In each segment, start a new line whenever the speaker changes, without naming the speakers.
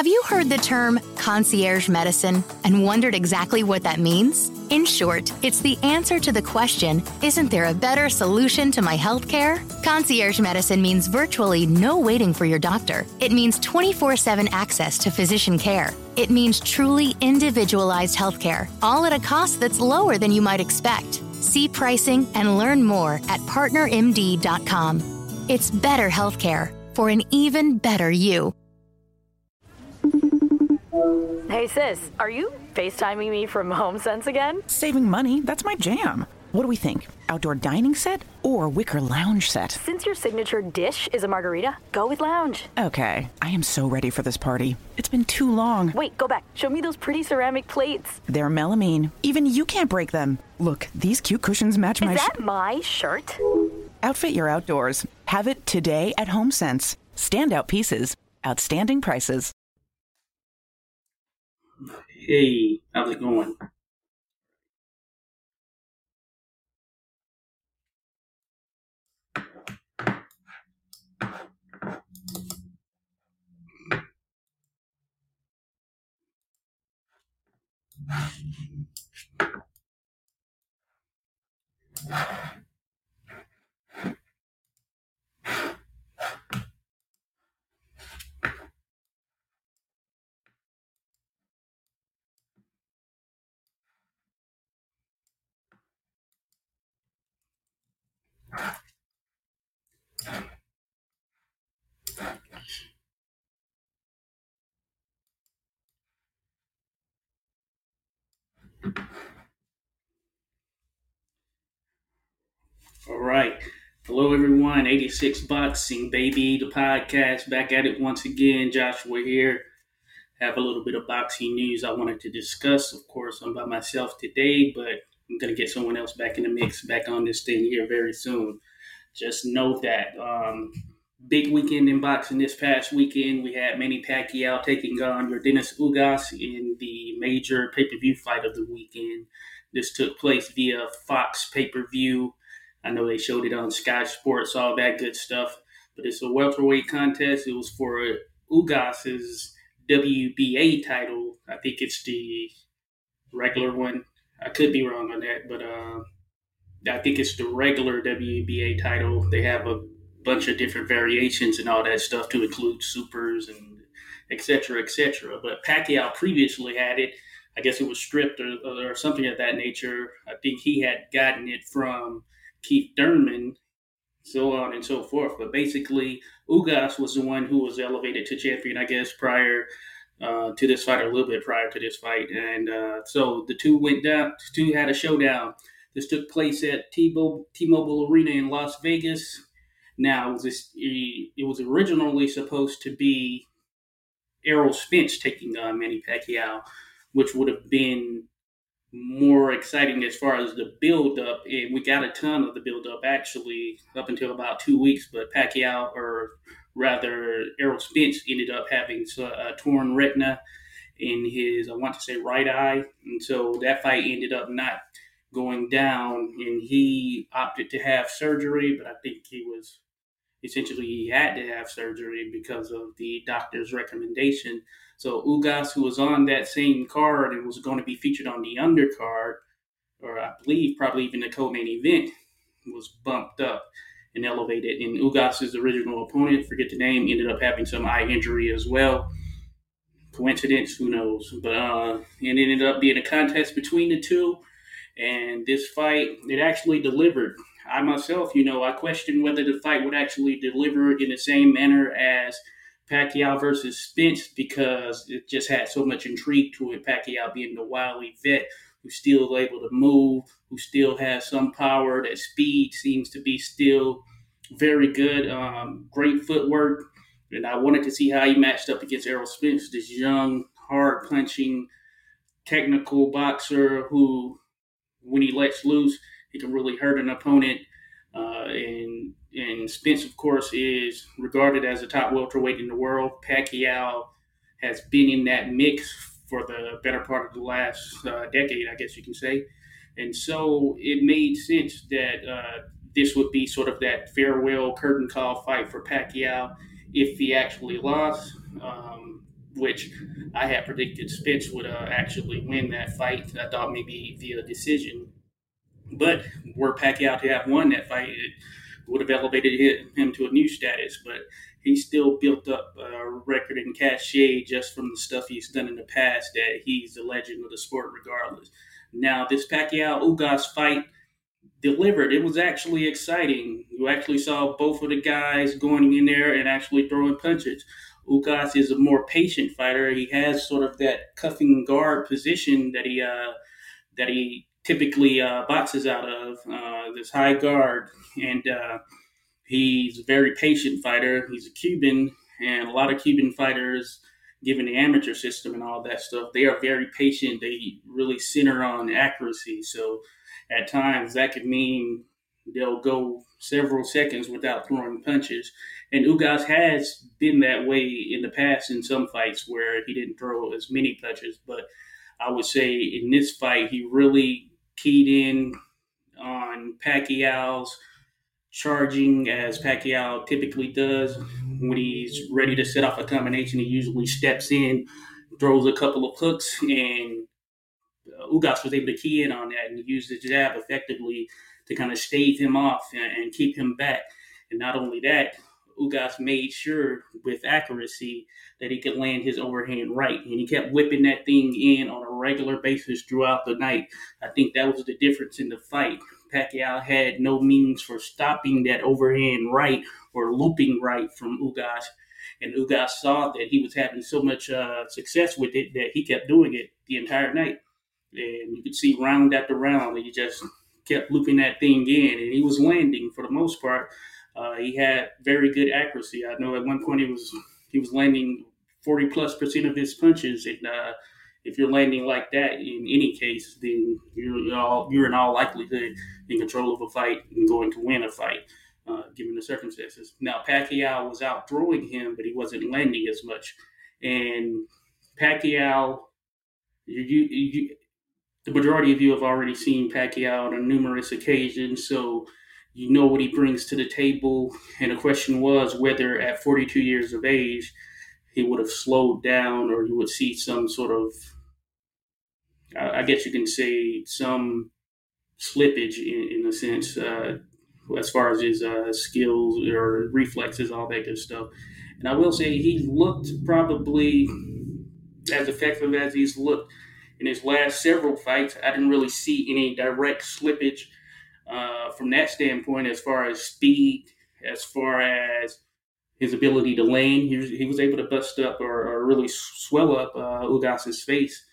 Have you heard the term concierge medicine and wondered exactly what that means? In short, it's the answer to the question Isn't there a better solution to my health care? Concierge medicine means virtually no waiting for your doctor. It means 24 7 access to physician care. It means truly individualized healthcare, all at a cost that's lower than you might expect. See pricing and learn more at partnermd.com. It's better healthcare for an even better you.
Hey sis, are you FaceTiming me from HomeSense again?
Saving money, that's my jam. What do we think? Outdoor dining set or wicker lounge set?
Since your signature dish is a margarita, go with lounge.
Okay, I am so ready for this party. It's been too long.
Wait, go back. Show me those pretty ceramic plates.
They're melamine. Even you can't break them. Look, these cute cushions match
Is
my.
Is that my shirt?
Outfit your outdoors. Have it today at HomeSense. Standout pieces, outstanding prices.
Hey, how's it going? All right. Hello, everyone. 86 Boxing, baby. The podcast back at it once again. Joshua here. Have a little bit of boxing news I wanted to discuss. Of course, I'm by myself today, but I'm going to get someone else back in the mix, back on this thing here very soon. Just know that um, big weekend in boxing this past weekend. We had Manny Pacquiao taking on Yordenis Ugas in the major pay per view fight of the weekend. This took place via Fox pay per view. I know they showed it on Sky Sports, all that good stuff. But it's a welterweight contest. It was for Ugas's WBA title. I think it's the regular one. I could be wrong on that, but uh, I think it's the regular WBA title. They have a bunch of different variations and all that stuff to include supers and et cetera, et cetera. But Pacquiao previously had it. I guess it was stripped or, or something of that nature. I think he had gotten it from Keith Thurman, so on and so forth. But basically, Ugas was the one who was elevated to champion, I guess, prior uh, to this fight, or a little bit prior to this fight. And uh, so the two went down, two had a showdown. This took place at T-Mobile Arena in Las Vegas. Now, it was, this, it was originally supposed to be Errol Spence taking on Manny Pacquiao, which would have been more exciting as far as the build up. And we got a ton of the build up actually up until about two weeks, but Pacquiao, or rather Errol Spence, ended up having a torn retina in his, I want to say, right eye. And so that fight ended up not going down, and he opted to have surgery, but I think he was essentially he had to have surgery because of the doctor's recommendation. So Ugas, who was on that same card and was going to be featured on the undercard, or I believe probably even the co-main event, was bumped up and elevated. And Ugas's original opponent, forget the name, ended up having some eye injury as well. Coincidence? Who knows? But uh, it ended up being a contest between the two. And this fight, it actually delivered. I myself, you know, I questioned whether the fight would actually deliver in the same manner as Pacquiao versus Spence because it just had so much intrigue to it. Pacquiao being the wily vet who's still able to move, who still has some power. That speed seems to be still very good. Um, great footwork. And I wanted to see how he matched up against Errol Spence, this young, hard punching, technical boxer who, when he lets loose, he can really hurt an opponent. Uh, and and Spence, of course, is regarded as a top welterweight in the world. Pacquiao has been in that mix for the better part of the last uh, decade, I guess you can say. And so it made sense that uh, this would be sort of that farewell curtain call fight for Pacquiao if he actually lost. Um, which I had predicted Spence would uh, actually win that fight. I thought maybe via decision. But were Pacquiao to have won that fight, it would have elevated him to a new status. But he still built up a record and cachet just from the stuff he's done in the past that he's a legend of the sport regardless. Now, this Pacquiao Ugas fight delivered. It was actually exciting. You actually saw both of the guys going in there and actually throwing punches. Ugas is a more patient fighter. He has sort of that cuffing guard position that he uh, that he typically uh, boxes out of uh, this high guard, and uh, he's a very patient fighter. He's a Cuban, and a lot of Cuban fighters, given the amateur system and all that stuff, they are very patient. They really center on accuracy. So at times that could mean they'll go several seconds without throwing punches. And Ugas has been that way in the past in some fights where he didn't throw as many punches. But I would say in this fight, he really keyed in on Pacquiao's charging as Pacquiao typically does. When he's ready to set off a combination, he usually steps in, throws a couple of hooks, and uh, Ugas was able to key in on that and use the jab effectively to kind of stave him off and, and keep him back. And not only that, Ugas made sure with accuracy that he could land his overhand right. And he kept whipping that thing in on a regular basis throughout the night. I think that was the difference in the fight. Pacquiao had no means for stopping that overhand right or looping right from Ugas. And Ugas saw that he was having so much uh, success with it that he kept doing it the entire night. And you could see round after round, he just kept looping that thing in, and he was landing for the most part. Uh, he had very good accuracy. I know at one point he was he was landing forty plus percent of his punches, and uh, if you're landing like that in any case, then you're all you're in all likelihood in control of a fight and going to win a fight, uh, given the circumstances. Now Pacquiao was out throwing him, but he wasn't landing as much, and Pacquiao, you, you, you the majority of you have already seen Pacquiao on numerous occasions, so you know what he brings to the table. And the question was whether at 42 years of age he would have slowed down or you would see some sort of, I guess you can say, some slippage in, in a sense, uh, as far as his uh, skills or reflexes, all that good stuff. And I will say he looked probably as effective as he's looked in his last several fights, I didn't really see any direct slippage uh, from that standpoint as far as speed, as far as his ability to lane. He was, he was able to bust up or, or really swell up uh, Ugas's face.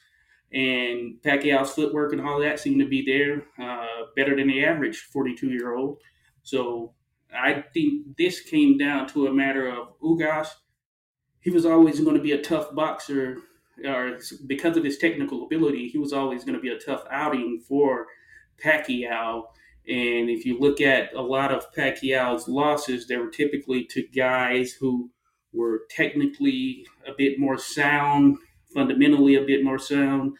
And Pacquiao's footwork and all that seemed to be there, uh, better than the average 42 year old. So I think this came down to a matter of Ugas. He was always going to be a tough boxer or because of his technical ability, he was always going to be a tough outing for Pacquiao. And if you look at a lot of Pacquiao's losses, they were typically to guys who were technically a bit more sound, fundamentally a bit more sound.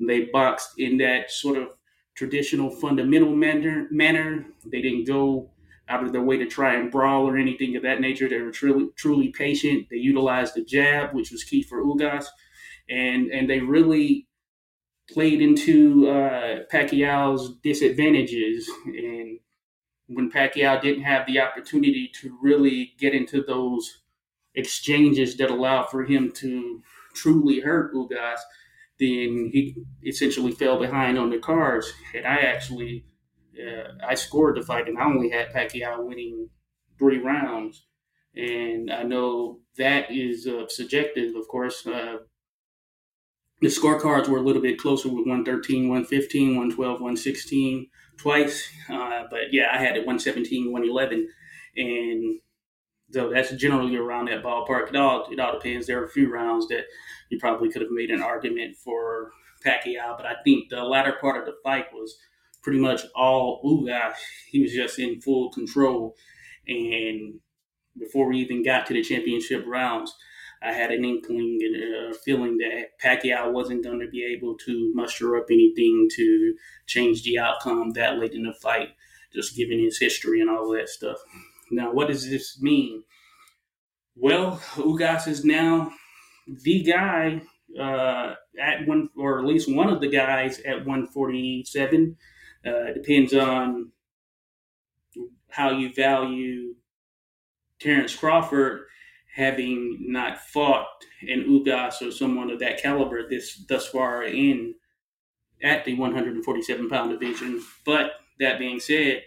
They boxed in that sort of traditional fundamental manner. manner. They didn't go out of their way to try and brawl or anything of that nature. They were truly, truly patient. They utilized the jab, which was key for Ugas and and they really played into uh, Pacquiao's disadvantages. And when Pacquiao didn't have the opportunity to really get into those exchanges that allowed for him to truly hurt Ugas, then he essentially fell behind on the cards. And I actually, uh, I scored the fight, and I only had Pacquiao winning three rounds. And I know that is uh, subjective, of course. Uh, the scorecards were a little bit closer with 113, 115, 112, 116 twice. Uh, but yeah, I had it 117, 111. And so that's generally around that ballpark. It all, it all depends. There are a few rounds that you probably could have made an argument for Pacquiao, but I think the latter part of the fight was pretty much all Ugas. He was just in full control. And before we even got to the championship rounds, I had an inkling and a feeling that Pacquiao wasn't going to be able to muster up anything to change the outcome that late in the fight, just given his history and all that stuff. Now, what does this mean? Well, Ugas is now the guy uh, at one, or at least one of the guys at 147. Uh, depends on how you value Terrence Crawford having not fought an Ugas or someone of that caliber this thus far in at the 147 pound division. But that being said,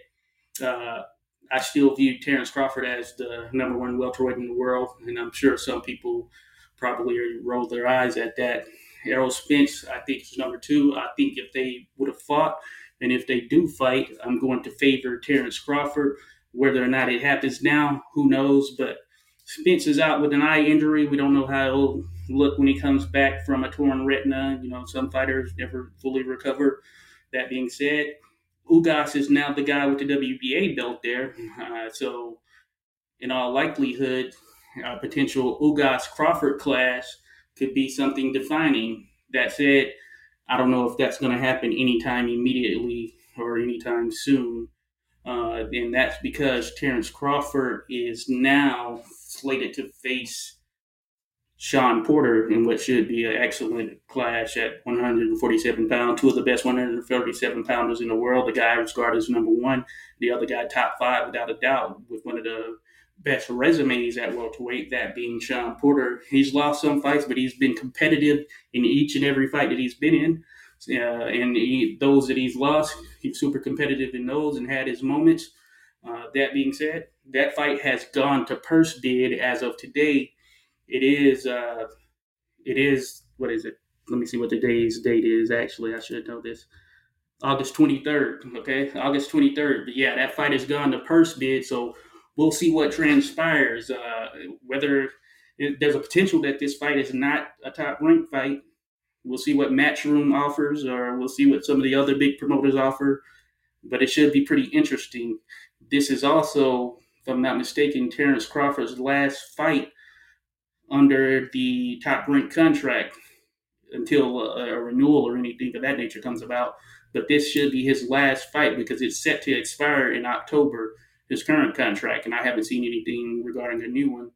uh, I still view Terrence Crawford as the number one welterweight in the world, and I'm sure some people probably roll their eyes at that. Errol Spence, I think, is number two. I think if they would have fought, and if they do fight, I'm going to favor Terrence Crawford. Whether or not it happens now, who knows? But Spence is out with an eye injury. We don't know how he'll look when he comes back from a torn retina. You know, some fighters never fully recover. That being said, Ugas is now the guy with the WBA belt there. Uh, so, in all likelihood, a potential Ugas Crawford clash could be something defining. That said, I don't know if that's going to happen anytime immediately or anytime soon. Uh, and that's because Terrence Crawford is now slated to face Sean Porter in what should be an excellent clash at 147 pounds. Two of the best 137 pounders in the world. The guy regarded as number one, the other guy top five without a doubt, with one of the best resumes at welterweight, that being Sean Porter. He's lost some fights, but he's been competitive in each and every fight that he's been in. Uh, and he, those that he's lost, he's super competitive in those and had his moments. Uh, that being said, that fight has gone to purse bid as of today. It is, uh, it is, what is it? Let me see what today's date is. Actually, I should know this. August 23rd. Okay, August 23rd. But yeah, that fight has gone to purse bid. So we'll see what transpires. Uh, whether it, there's a potential that this fight is not a top ranked fight. We'll see what Matchroom offers, or we'll see what some of the other big promoters offer. But it should be pretty interesting. This is also, if I'm not mistaken, Terrence Crawford's last fight under the top rank contract until a, a renewal or anything of that nature comes about. But this should be his last fight because it's set to expire in October his current contract, and I haven't seen anything regarding a new one.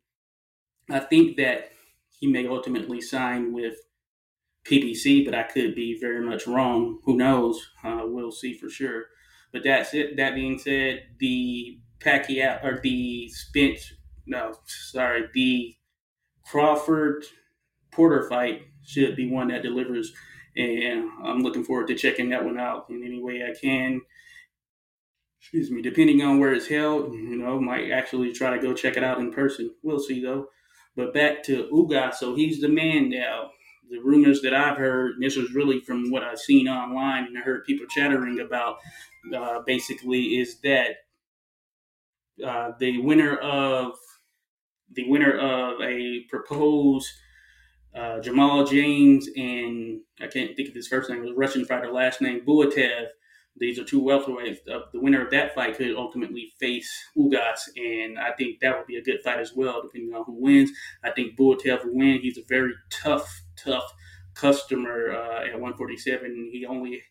I think that he may ultimately sign with PBC, but I could be very much wrong. Who knows? Uh, we'll see for sure. But that's it. That being said, the Pacquiao or the Spence, no, sorry, the Crawford Porter fight should be one that delivers, and I'm looking forward to checking that one out in any way I can excuse me, depending on where it's held, you know, might actually try to go check it out in person. We'll see though. But back to Ugas, so he's the man now. The rumors that I've heard, and this was really from what I've seen online and I heard people chattering about, uh, basically, is that uh, the winner of the winner of a proposed uh, Jamal James and I can't think of his first name, was Russian fighter, last name Butaev these are two welterweights. Uh, the winner of that fight could ultimately face Ugas, and I think that would be a good fight as well, depending on who wins. I think Butaev will win. He's a very tough, tough customer uh, at 147. He only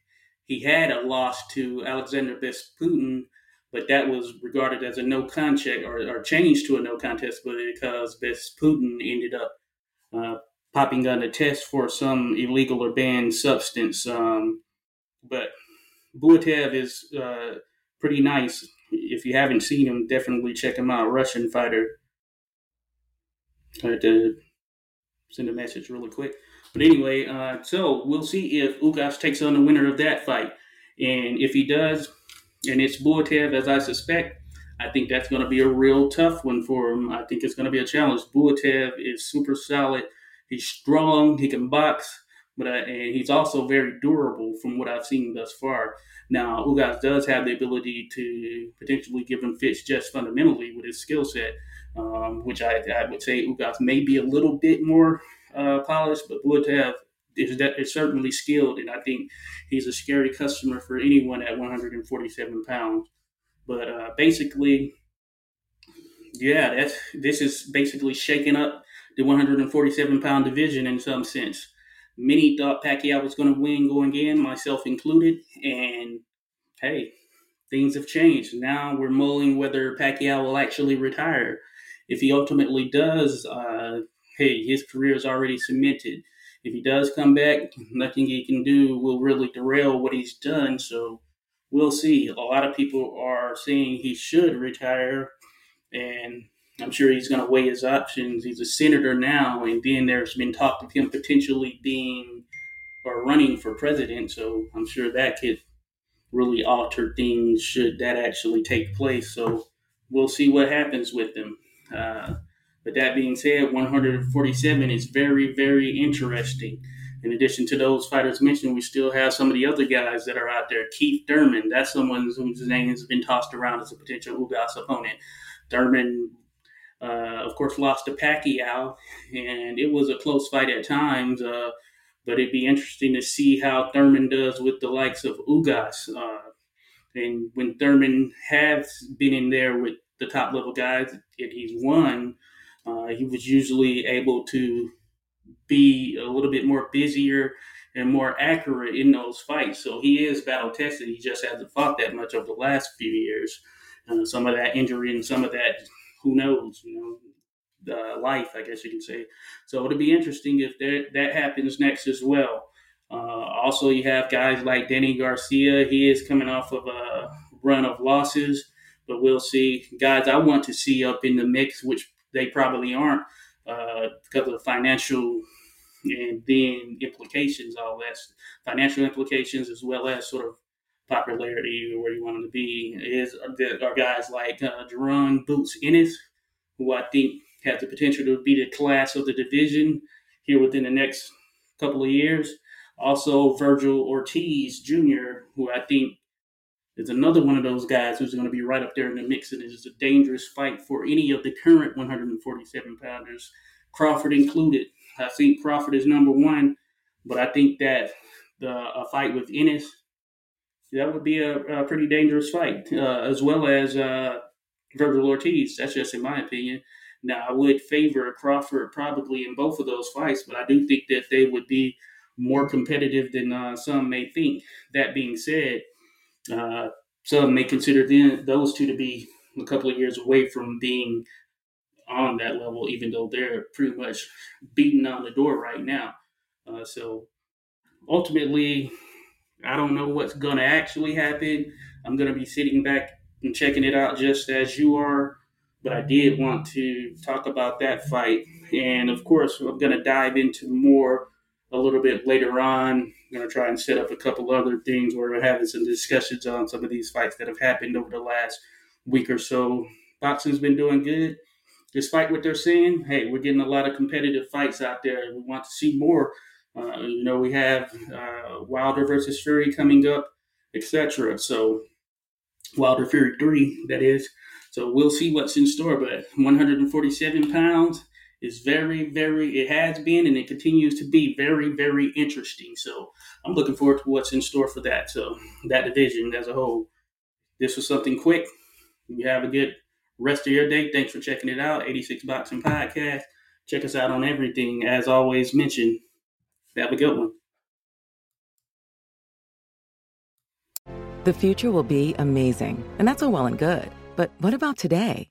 he had a loss to Alexander Besputin, but that was regarded as a no contest or, or changed to a no contest, because Besputin ended up uh, popping on a test for some illegal or banned substance. Um, but Butaev is uh, pretty nice. If you haven't seen him, definitely check him out. Russian fighter. Had to send a message really quick. But anyway, uh, so we'll see if Ugas takes on the winner of that fight. And if he does, and it's Butaev, as I suspect, I think that's going to be a real tough one for him. I think it's going to be a challenge. Butaev is super solid. He's strong. He can box but uh, and he's also very durable from what I've seen thus far. Now, Ugas does have the ability to potentially give him fits just fundamentally with his skill set, um, which I, I, would say Ugas may be a little bit more uh, polished, but Butaev is, that, is certainly skilled, and I think he's a scary customer for anyone at 147 pounds. But uh, basically, yeah, that's this is basically shaking up the 147 pound division in some sense. Many thought Pacquiao was going to win going in, myself included. And hey, things have changed. Now we're mulling whether Pacquiao will actually retire. If he ultimately does, uh, hey, his career is already cemented. If he does come back, nothing he can do will really derail what he's done. So we'll see. A lot of people are saying he should retire, and I'm sure he's going to weigh his options. He's a senator now, and then there's been talk of him potentially being or running for president. So I'm sure that could really alter things should that actually take place. So we'll see what happens with him. Uh, but that being said, 147 is very, very interesting. In addition to those fighters mentioned, we still have some of the other guys that are out there. Keith Thurman, that's someone whose name has been tossed around as a potential Ugas opponent. Thurman, uh, of course, lost to Pacquiao, and it was a close fight at times. Uh, but it'd be interesting to see how Thurman does with the likes of Ugas. Uh, and when Thurman has been in there with the top level guys and he's won, uh, he was usually able to be a little bit more busier and more accurate in those fights. So he is battle tested. He just hasn't fought that much over the last few years. Uh, some of that injury and some of that, who knows, you know, uh, life, I guess you can say. So it'll be interesting if that, that happens next as well. Uh, also, you have guys like Danny Garcia. He is coming off of a run of losses, but we'll see. Guys, I want to see up in the mix, which they probably aren't uh, because of the financial and then implications, all that financial implications as well as sort of popularity or where you want them to be is are guys like uh, Boots Ennis, who I think have the potential to be the class of the division here within the next couple of years. Also, Vergil Ortiz Jr., who I think is another one of those guys who's going to be right up there in the mix, and it is a dangerous fight for any of the current 147 pounders, Crawford included. I think Crawford is number one, but I think that the a fight with Ennis that would be a, a pretty dangerous fight, uh, as well as uh, Vergil Ortiz. That's just in my opinion. Now, I would favor Crawford probably in both of those fights, but I do think that they would be more competitive than uh, some may think. That being said, uh, some may consider then those two to be a couple of years away from being on that level, even though they're pretty much beating on the door right now. Uh, so ultimately, I don't know what's going to actually happen. I'm going to be sitting back and checking it out just as you are. But I did want to talk about that fight. And of course, I'm going to dive into more a little bit later on. I'm going to try and set up a couple other things where we're having some discussions on some of these fights that have happened over the last week or so. Boxing's been doing good. Despite what they're saying, hey, we're getting a lot of competitive fights out there. We want to see more. Uh, you know, we have uh, Wilder versus Fury coming up, etc. So, Wilder Fury 3, that is. So, we'll see what's in store. But 147 pounds, is very, very, it has been and it continues to be very, very interesting. So I'm looking forward to what's in store for that. So that division as a whole. This was something quick. You have a good rest of your day. Thanks for checking it out. 86 Boxing Podcast. Check us out on everything. As always mentioned, have a good one.
The future will be amazing, and that's all well and good. But what about today?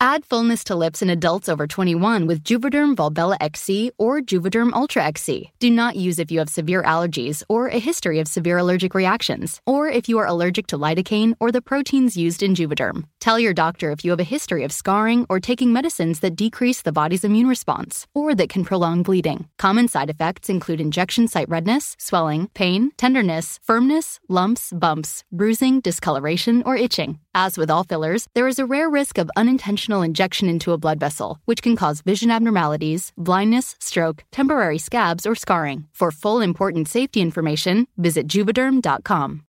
Add fullness to lips in adults over 21 with Juvederm Volbella XC or Juvederm Ultra XC. Do not use if you have severe allergies or a history of severe allergic reactions, or if you are allergic to lidocaine or the proteins used in Juvederm. Tell your doctor if you have a history of scarring or taking medicines that decrease the body's immune response or that can prolong bleeding. Common side effects include injection site redness, swelling, pain, tenderness, firmness, lumps, bumps, bruising, discoloration, or itching. As with all fillers, there is a rare risk of unintentional injection into a blood vessel, which can cause vision abnormalities, blindness, stroke, temporary scabs, or scarring. For full important safety information, visit juvederm.com.